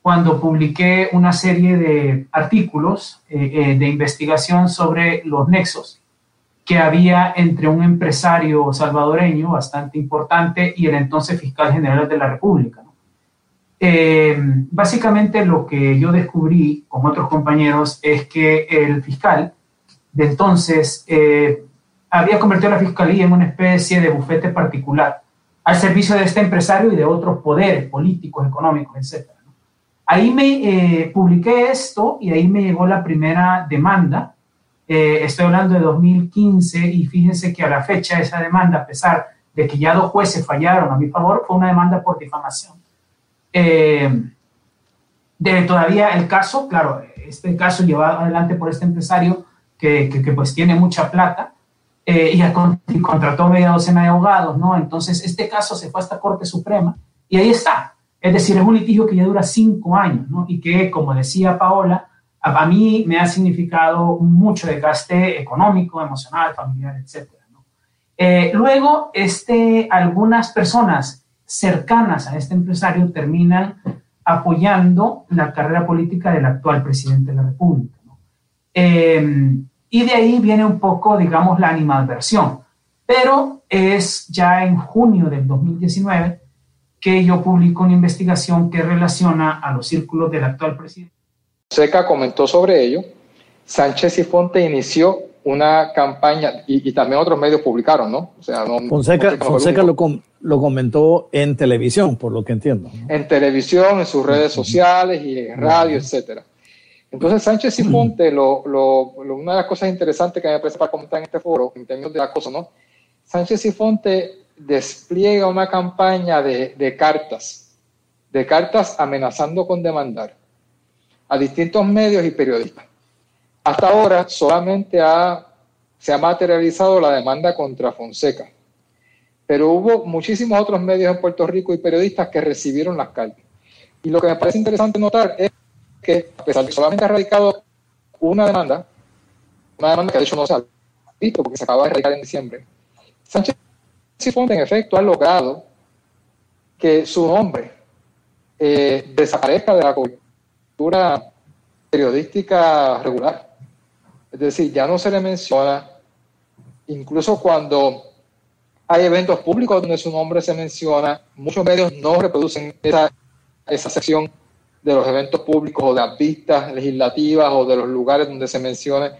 cuando publiqué una serie de artículos eh, de investigación sobre los nexos que había entre un empresario salvadoreño bastante importante y el entonces fiscal general de la República. Eh, básicamente lo que yo descubrí con otros compañeros es que el fiscal de entonces eh, había convertido la fiscalía en una especie de bufete particular al servicio de este empresario y de otros poderes políticos, económicos, etc. Ahí me eh, publiqué esto y ahí me llegó la primera demanda eh, estoy hablando de 2015 y fíjense que a la fecha esa demanda, a pesar de que ya dos jueces fallaron a mi favor, fue una demanda por difamación. Eh, de todavía el caso, claro, este caso llevado adelante por este empresario que, que, pues tiene mucha plata eh, y, contrató media docena de abogados, ¿no? Entonces este caso se fue hasta Corte Suprema y ahí está. Es decir, es un litigio que ya dura cinco años, ¿no? Y que, como decía Paola, a, mí me ha significado mucho desgaste económico, emocional, familiar, etc. Eh, luego, este, algunas personas cercanas a este empresario terminan apoyando la carrera política del actual presidente de la República. Eh, y de ahí viene un poco, digamos, la animadversión. Pero es ya en junio del 2019 que yo publico una investigación que relaciona a los círculos del actual presidente Seca comentó sobre ello. Sánchez y Fonte inició una campaña, y, también otros medios publicaron, ¿no? O sea, Fonseca, lo, lo, comentó en televisión, por lo que entiendo. En televisión, en sus redes sociales y en radio, etcétera. Entonces, Sánchez y Fonte, lo, una de las cosas interesantes que me parece para comentar en este foro, en términos de acoso, ¿no? Sánchez y Fonte despliega una campaña de, de cartas, de cartas amenazando con demandar a distintos medios y periodistas. Hasta ahora solamente se ha materializado la demanda contra Fonseca, pero hubo muchísimos otros medios en Puerto Rico y periodistas que recibieron las cartas. Y lo que me parece interesante notar es que, a pesar de que solamente ha radicado una demanda, una demanda que de hecho no se ha visto porque se acaba de radicar en diciembre, Sánchez en efecto ha logrado que su nombre eh, desaparezca de la cobertura periodística regular. Es decir, ya no se le menciona, incluso cuando hay eventos públicos donde su nombre se menciona. Muchos medios no reproducen esa, esa sección de los eventos públicos o de las vistas legislativas o de los lugares donde se mencione.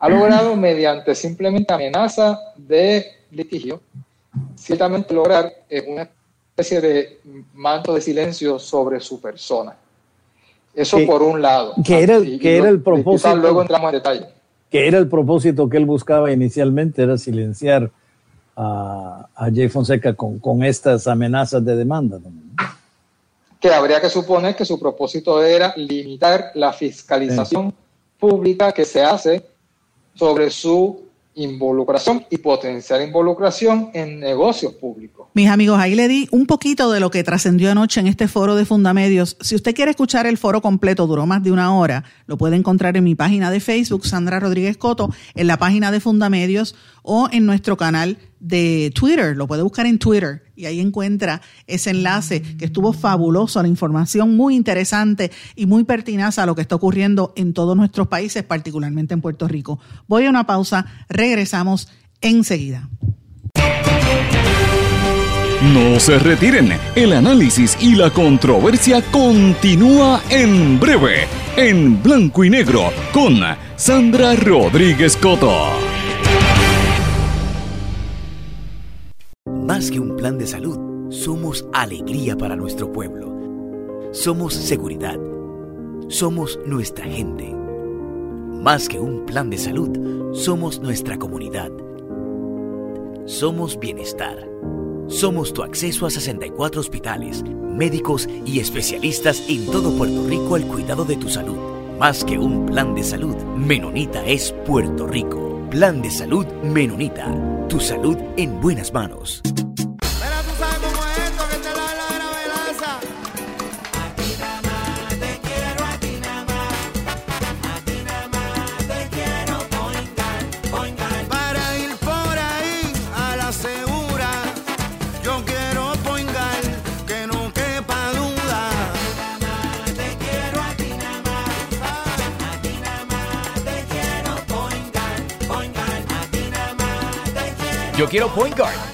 Ha logrado mediante simplemente amenaza de litigio, ciertamente lograr eh, una especie de manto de silencio sobre su persona. Eso por un lado. Que era, que era el propósito. Luego entramos en detalle. Que era el propósito que él buscaba inicialmente, era silenciar a, a Jay Fonseca con, con, estas amenazas de demanda. Que habría que suponer que su propósito era limitar la fiscalización pública que se hace sobre su involucración y potencial involucración en negocios públicos. Mis amigos, ahí le di un poquito de lo que trascendió anoche en este foro de Fundamedios. Si usted quiere escuchar el foro completo, duró más de una hora, lo puede encontrar en mi página de Facebook, Sandra Rodríguez Coto, en la página de Fundamedios o en nuestro canal de Twitter, lo puede buscar en Twitter y ahí encuentra ese enlace que estuvo fabuloso, la información muy interesante y muy pertinaz a lo que está ocurriendo en todos nuestros países, particularmente en Puerto Rico. Voy a una pausa, regresamos enseguida. No se retiren, el análisis y la controversia continúa en breve, en blanco y negro, con Sandra Rodríguez Coto. Más que un plan de salud, somos alegría para nuestro pueblo. Somos seguridad. Somos nuestra gente. Más que un plan de salud, somos nuestra comunidad. Somos bienestar. Somos tu acceso a 64 hospitales, médicos y especialistas en todo Puerto Rico al cuidado de tu salud. Más que un plan de salud, Menonita es Puerto Rico. Plan de salud Menonita. Tu salud en buenas manos. Yo quiero Point Guard.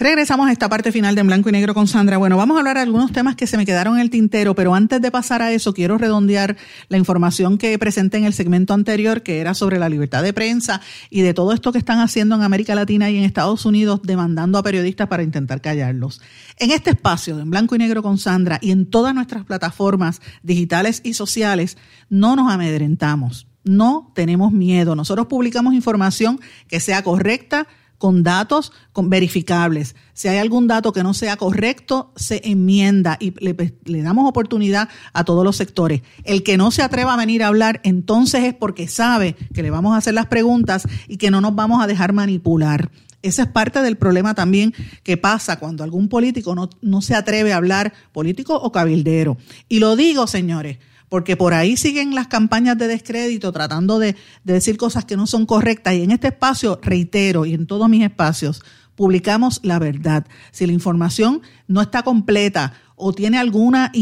Regresamos a esta parte final de en blanco y negro con Sandra. Bueno, vamos a hablar de algunos temas que se me quedaron en el tintero, pero antes de pasar a eso, quiero redondear la información que presenté en el segmento anterior, que era sobre la libertad de prensa y de todo esto que están haciendo en América Latina y en Estados Unidos, demandando a periodistas para intentar callarlos. En este espacio de en blanco y negro con Sandra y en todas nuestras plataformas digitales y sociales, no nos amedrentamos. No tenemos miedo. Nosotros publicamos información que sea correcta, con datos con verificables. Si hay algún dato que no sea correcto, se enmienda y le, damos oportunidad a todos los sectores. El que no se atreva a venir a hablar, entonces es porque sabe que le vamos a hacer las preguntas y que no nos vamos a dejar manipular. Ese es parte del problema también que pasa cuando algún político no, no se atreve a hablar, político o cabildero. Y lo digo, señores, porque por ahí siguen las campañas de descrédito tratando de, decir cosas que no son correctas. Y en este espacio, reitero, y en todos mis espacios, publicamos la verdad. Si la información no está completa o tiene alguna,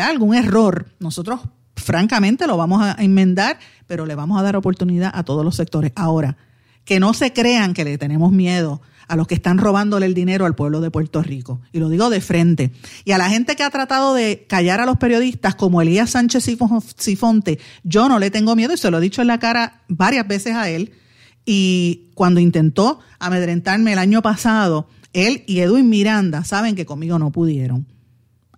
algún error, nosotros francamente lo vamos a enmendar, pero le vamos a dar oportunidad a todos los sectores. Ahora, que no se crean que le tenemos miedo a los que están robándole el dinero al pueblo de Puerto Rico. Y lo digo de frente. Y a la gente que ha tratado de callar a los periodistas, como Elías Sánchez Sifonte, yo no le tengo miedo y se lo he dicho en la cara varias veces a él. Y cuando intentó amedrentarme el año pasado, él y Edwin Miranda saben que conmigo no pudieron.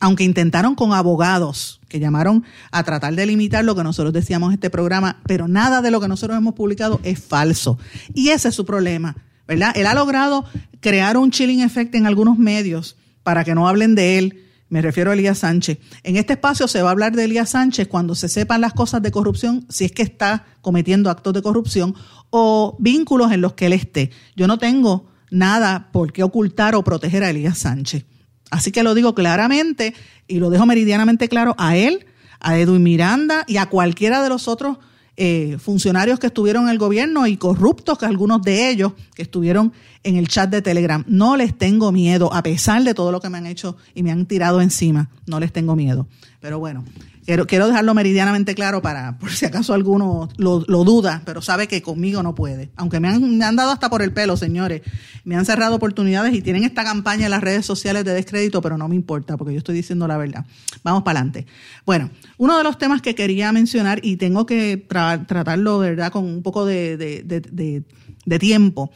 aunque intentaron con abogados que llamaron a tratar de limitar lo que nosotros decíamos en este programa, pero nada de lo que nosotros hemos publicado es falso. Y ese es su problema, ¿verdad? Él ha logrado crear un chilling effect en algunos medios para que no hablen de él. Me refiero a Elías Sánchez. En este espacio se va a hablar de Elías Sánchez cuando se sepan las cosas de corrupción, si es que está cometiendo actos de corrupción o vínculos en los que él esté. Yo no tengo nada por qué ocultar o proteger a Elías Sánchez. Así que lo digo claramente y lo dejo meridianamente claro a él, a Edwin Miranda y a cualquiera de los otros eh, funcionarios que estuvieron en el gobierno y corruptos, que algunos de ellos que estuvieron en el chat de Telegram. No les tengo miedo, a pesar de todo lo que me han hecho y me han tirado encima, no les tengo miedo. Pero bueno, quiero, quiero dejarlo meridianamente claro para, por si acaso alguno lo, duda, pero sabe que conmigo no puede. Aunque me han, me han dado hasta por el pelo, señores. Me han cerrado oportunidades y tienen esta campaña en las redes sociales de descrédito, pero no me importa porque yo estoy diciendo la verdad. Vamos para adelante. Bueno, uno de los temas que quería mencionar y tengo que tratarlo, ¿verdad?, con un poco de, de tiempo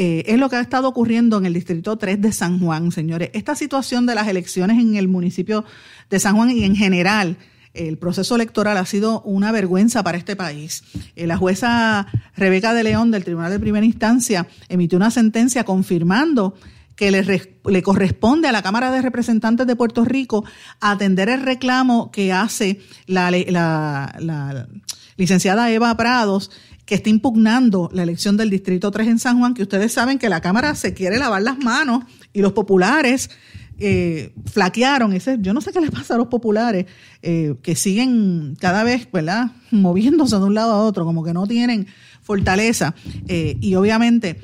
eh, es lo que ha estado ocurriendo en el Distrito 3 de San Juan, señores. Esta situación de las elecciones en el municipio de San Juan y en general, el proceso electoral ha sido una vergüenza para este país. Eh, la jueza Rebeca de León del Tribunal de Primera Instancia emitió una sentencia confirmando que le, corresponde a la Cámara de Representantes de Puerto Rico atender el reclamo que hace la, la licenciada Eva Prados que está impugnando la elección del Distrito 3 en San Juan, que ustedes saben que la Cámara se quiere lavar las manos y los populares eh, flaquearon. Ese, yo no sé qué les pasa a los populares, eh, que siguen cada vez, ¿verdad?, moviéndose de un lado a otro, como que no tienen fortaleza. Eh, y obviamente,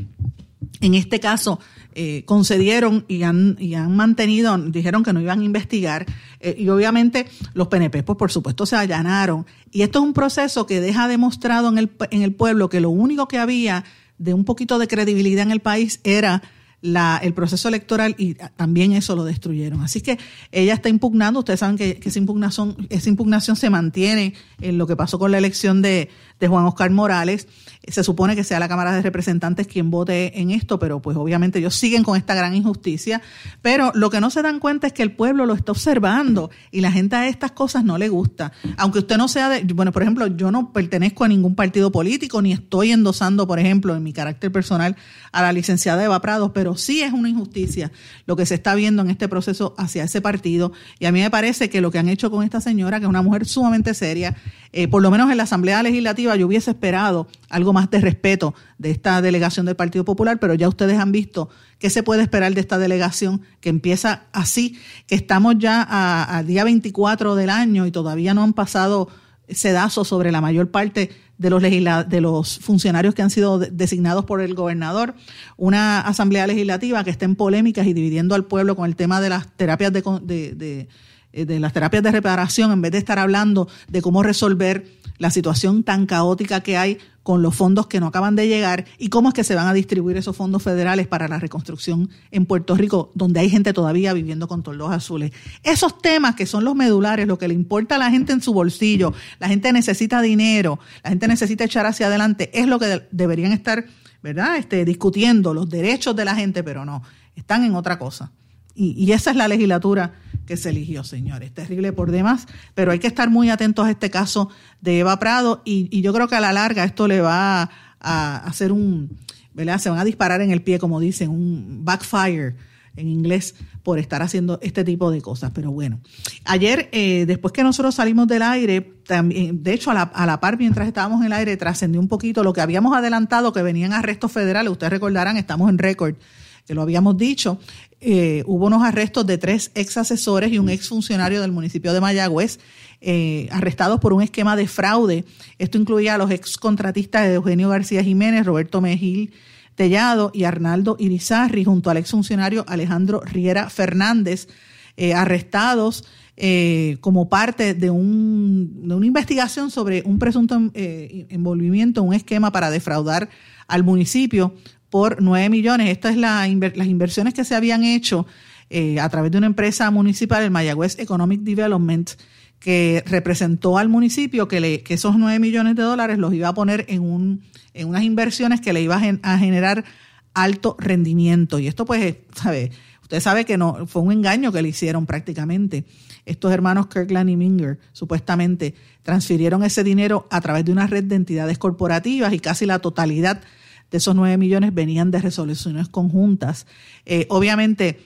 en este caso, eh, concedieron y han, y han mantenido, dijeron que no iban a investigar, eh, y obviamente los PNP, pues por supuesto, se allanaron. Y esto es un proceso que deja demostrado en el, en el pueblo que lo único que había de un poquito de credibilidad en el país era la, el proceso electoral y también eso lo destruyeron. Así que ella está impugnando, ustedes saben que, esa, impugnación, esa impugnación se mantiene en lo que pasó con la elección de, de Juan Oscar Morales se supone que sea la Cámara de Representantes quien vote en esto, pero pues obviamente ellos siguen con esta gran injusticia. Pero lo que no se dan cuenta es que el pueblo lo está observando y la gente a estas cosas no le gusta. Aunque usted no sea de, bueno, por ejemplo, yo no pertenezco a ningún partido político ni estoy endosando, por ejemplo, en mi carácter personal a la licenciada Eva Prados, pero sí es una injusticia lo que se está viendo en este proceso hacia ese partido. Y a mí me parece que lo que han hecho con esta señora, que es una mujer sumamente seria, eh, por lo menos en la Asamblea Legislativa yo hubiese esperado algo más de respeto de esta delegación del Partido Popular, pero ya ustedes han visto qué se puede esperar de esta delegación que empieza así, que estamos ya al día 24 del año y todavía no han pasado sedazos sobre la mayor parte de los, de los funcionarios que han sido designados por el gobernador, una asamblea legislativa que está en polémicas y dividiendo al pueblo con el tema de las terapias de eh, de las terapias de reparación, en vez de estar hablando de cómo resolver la situación tan caótica que hay con los fondos que no acaban de llegar y cómo es que se van a distribuir esos fondos federales para la reconstrucción en Puerto Rico, donde hay gente todavía viviendo con toldos azules. Esos temas que son los medulares, lo que le importa a la gente en su bolsillo, la gente necesita dinero, la gente necesita echar hacia adelante, es lo que deberían estar, ¿verdad? Este, discutiendo los derechos de la gente, pero no, están en otra cosa. Y, esa es la legislatura que se eligió, señores. Terrible por demás, pero hay que estar muy atentos a este caso de Eva Prado y, yo creo que a la larga esto le va a, hacer un, ¿verdad? Se van a disparar en el pie, como dicen, un backfire en inglés por estar haciendo este tipo de cosas. Pero bueno, ayer, eh, después que nosotros salimos del aire, también, de hecho, a la, a la par, mientras estábamos en el aire, trascendió un poquito lo que habíamos adelantado, que venían arrestos federales. Ustedes recordarán, estamos en récord que lo habíamos dicho, eh, hubo unos arrestos de tres ex asesores y un ex funcionario del municipio de Mayagüez, eh, arrestados por un esquema de fraude. Esto incluía a los ex contratistas de Eugenio García Jiménez, Roberto Mejil Tellado y Arnaldo Irizarri, junto al ex funcionario Alejandro Riera Fernández, eh, arrestados como parte de, un, de, una investigación sobre un presunto envolvimiento, un esquema para defraudar al municipio por 9 millones. Estas es la, las inversiones que se habían hecho eh, a través de una empresa municipal, el Mayagüez Economic Development, que representó al municipio que, le, que esos 9 millones de dólares los iba a poner en, un, en unas inversiones que le iban a generar alto rendimiento. Y esto pues, ¿sabes? Usted sabe que no fue un engaño que le hicieron prácticamente. Estos hermanos Kirkland y Minger supuestamente transfirieron ese dinero a través de una red de entidades corporativas y casi la totalidad de esos 9 millones venían de resoluciones conjuntas. Eh, obviamente,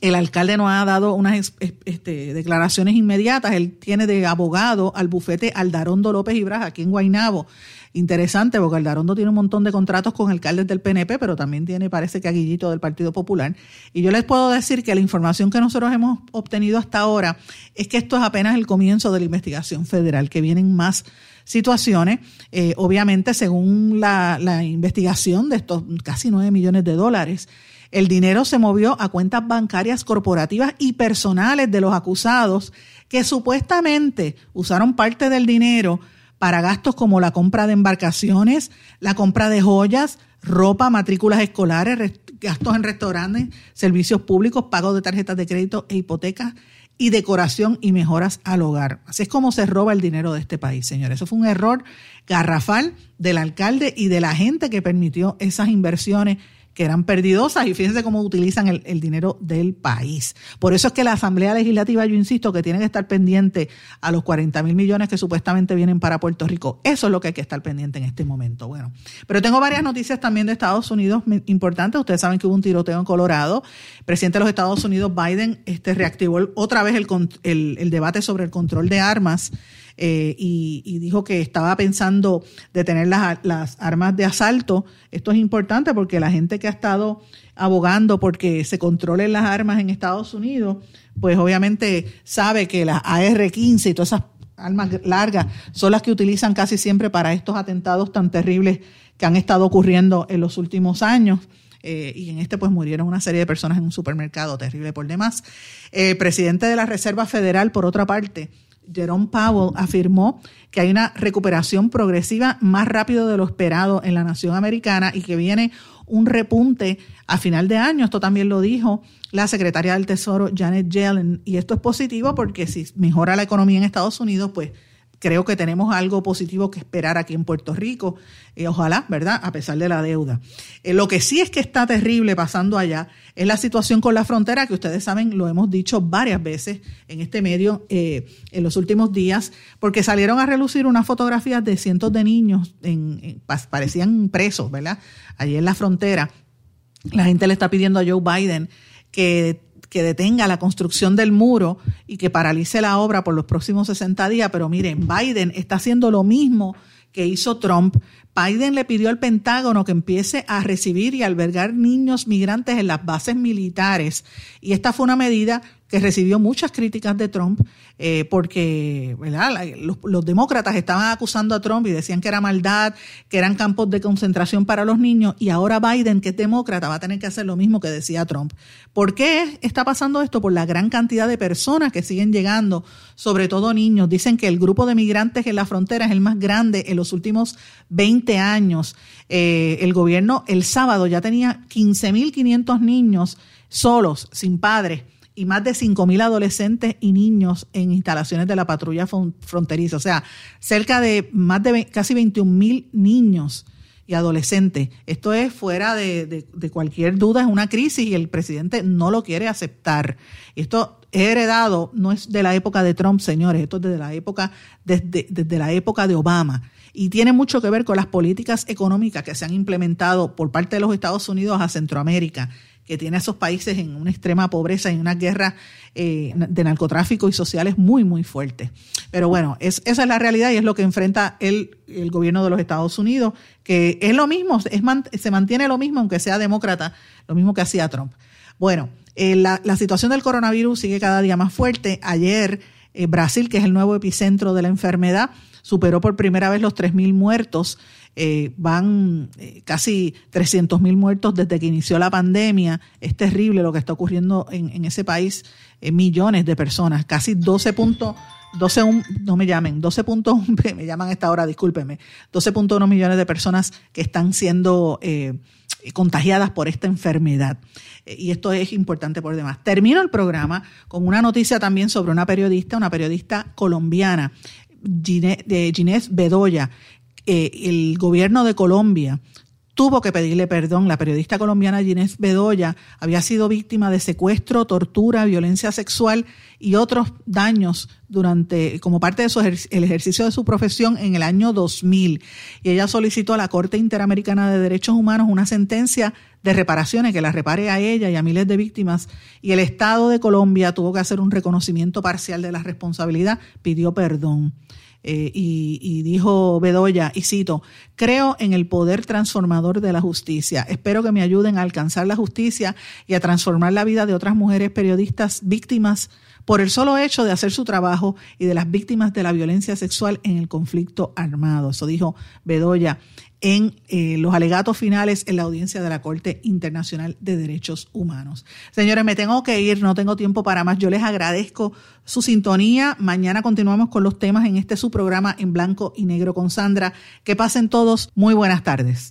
el alcalde no ha dado unas este, declaraciones inmediatas. Él tiene de abogado al bufete Aldarondo López Ibras aquí en Guainabo. Interesante porque Aldarondo tiene un montón de contratos con alcaldes del PNP, pero también tiene, parece que Aguillito del Partido Popular. Y yo les puedo decir que la información que nosotros hemos obtenido hasta ahora es que esto es apenas el comienzo de la investigación federal, que vienen más situaciones. Eh, obviamente, según la, la investigación de estos casi 9 millones de dólares, el dinero se movió a cuentas bancarias corporativas y personales de los acusados que supuestamente usaron parte del dinero para gastos como la compra de embarcaciones, la compra de joyas, ropa, matrículas escolares, gastos en restaurantes, servicios públicos, pagos de tarjetas de crédito e hipotecas y decoración y mejoras al hogar. Así es como se roba el dinero de este país, señores. Eso fue un error garrafal del alcalde y de la gente que permitió esas inversiones que eran perdidosas y fíjense cómo utilizan el, dinero del país. Por eso es que la Asamblea Legislativa, yo insisto, que tiene que estar pendiente a los 40 mil millones que supuestamente vienen para Puerto Rico. Eso es lo que hay que estar pendiente en este momento. Bueno, pero tengo varias noticias también de Estados Unidos importantes. Ustedes saben que hubo un tiroteo en Colorado. El presidente de los Estados Unidos, Biden, este, reactivó otra vez el, el debate sobre el control de armas eh, y, dijo que estaba pensando detener las, las armas de asalto. Esto es importante porque la gente que ha estado abogando porque se controlen las armas en Estados Unidos, pues obviamente sabe que las AR-15 y todas esas armas largas son las que utilizan casi siempre para estos atentados tan terribles que han estado ocurriendo en los últimos años. Eh, y en este pues murieron una serie de personas en un supermercado, terrible por demás. El presidente de la Reserva Federal, por otra parte, Jerome Powell afirmó que hay una recuperación progresiva más rápido de lo esperado en la nación americana y que viene un repunte a final de año. Esto también lo dijo la secretaria del Tesoro Janet Yellen. Y esto es positivo porque si mejora la economía en Estados Unidos, pues creo que tenemos algo positivo que esperar aquí en Puerto Rico, eh, ojalá, ¿verdad? A pesar de la deuda. Eh, lo que sí es que está terrible pasando allá es la situación con la frontera, que ustedes saben, lo hemos dicho varias veces en este medio eh, en los últimos días, porque salieron a relucir unas fotografías de cientos de niños, en, parecían presos, ¿verdad? Allí en la frontera. La gente le está pidiendo a Joe Biden que que detenga la construcción del muro y que paralice la obra por los próximos 60 días. Pero miren, Biden está haciendo lo mismo que hizo Trump. Biden le pidió al Pentágono que empiece a recibir y albergar niños migrantes en las bases militares. Y esta fue una medida que recibió muchas críticas de Trump eh, porque Los, demócratas estaban acusando a Trump y decían que era maldad, que eran campos de concentración para los niños y ahora Biden, que es demócrata, va a tener que hacer lo mismo que decía Trump. ¿Por qué está pasando esto? Por la gran cantidad de personas que siguen llegando, sobre todo niños. Dicen que el grupo de migrantes en la frontera es el más grande en los últimos 20 años. Eh, el gobierno el sábado ya tenía 15.500 niños solos, sin padres y más de 5.000 adolescentes y niños en instalaciones de la patrulla fronteriza. O sea, cerca de más de casi 21.000 niños y adolescentes. Esto es fuera de, cualquier duda, es una crisis y el presidente no lo quiere aceptar. Esto es heredado, no es de la época de Trump, señores, esto es desde la época, desde, desde la época de Obama. Y tiene mucho que ver con las políticas económicas que se han implementado por parte de los Estados Unidos a Centroamérica que tiene a esos países en una extrema pobreza y una guerra eh, de narcotráfico y sociales muy, muy fuerte. Pero bueno, es, esa es la realidad y es lo que enfrenta el, el gobierno de los Estados Unidos, que es lo mismo, se mantiene lo mismo, aunque sea demócrata, lo mismo que hacía Trump. Bueno, eh, la, la, situación del coronavirus sigue cada día más fuerte. Ayer, eh, Brasil, que es el nuevo epicentro de la enfermedad, superó por primera vez los 3.000 muertos eh, van eh, casi 300 mil muertos desde que inició la pandemia. Es terrible lo que está ocurriendo en, ese país. Eh, millones de personas, casi 12 puntos. 12, no me llamen, 12.1, me llaman a esta hora, discúlpeme, 12.1 millones de personas que están siendo contagiadas por esta enfermedad. y esto es importante por demás. Termino el programa con una noticia también sobre una periodista, una periodista colombiana, Ginés Bedoya, eh, el gobierno de Colombia tuvo que pedirle perdón. La periodista colombiana Ginés Bedoya había sido víctima de secuestro, tortura, violencia sexual y otros daños durante como parte de su el ejercicio de su profesión en el año 2000 y ella solicitó a la Corte Interamericana de Derechos Humanos una sentencia de reparaciones que la repare a ella y a miles de víctimas y el Estado de Colombia tuvo que hacer un reconocimiento parcial de la responsabilidad, pidió perdón. Eh, y, dijo Bedoya, y cito, creo en el poder transformador de la justicia. Espero que me ayuden a alcanzar la justicia y a transformar la vida de otras mujeres periodistas víctimas por el solo hecho de hacer su trabajo y de las víctimas de la violencia sexual en el conflicto armado. Eso dijo Bedoya en eh, los alegatos finales en la audiencia de la Corte Internacional de Derechos Humanos. Señores, me tengo que ir, no tengo tiempo para más. Yo les agradezco su sintonía. Mañana continuamos con los temas en este su programa en blanco y negro con Sandra. Que pasen todos. Muy buenas tardes.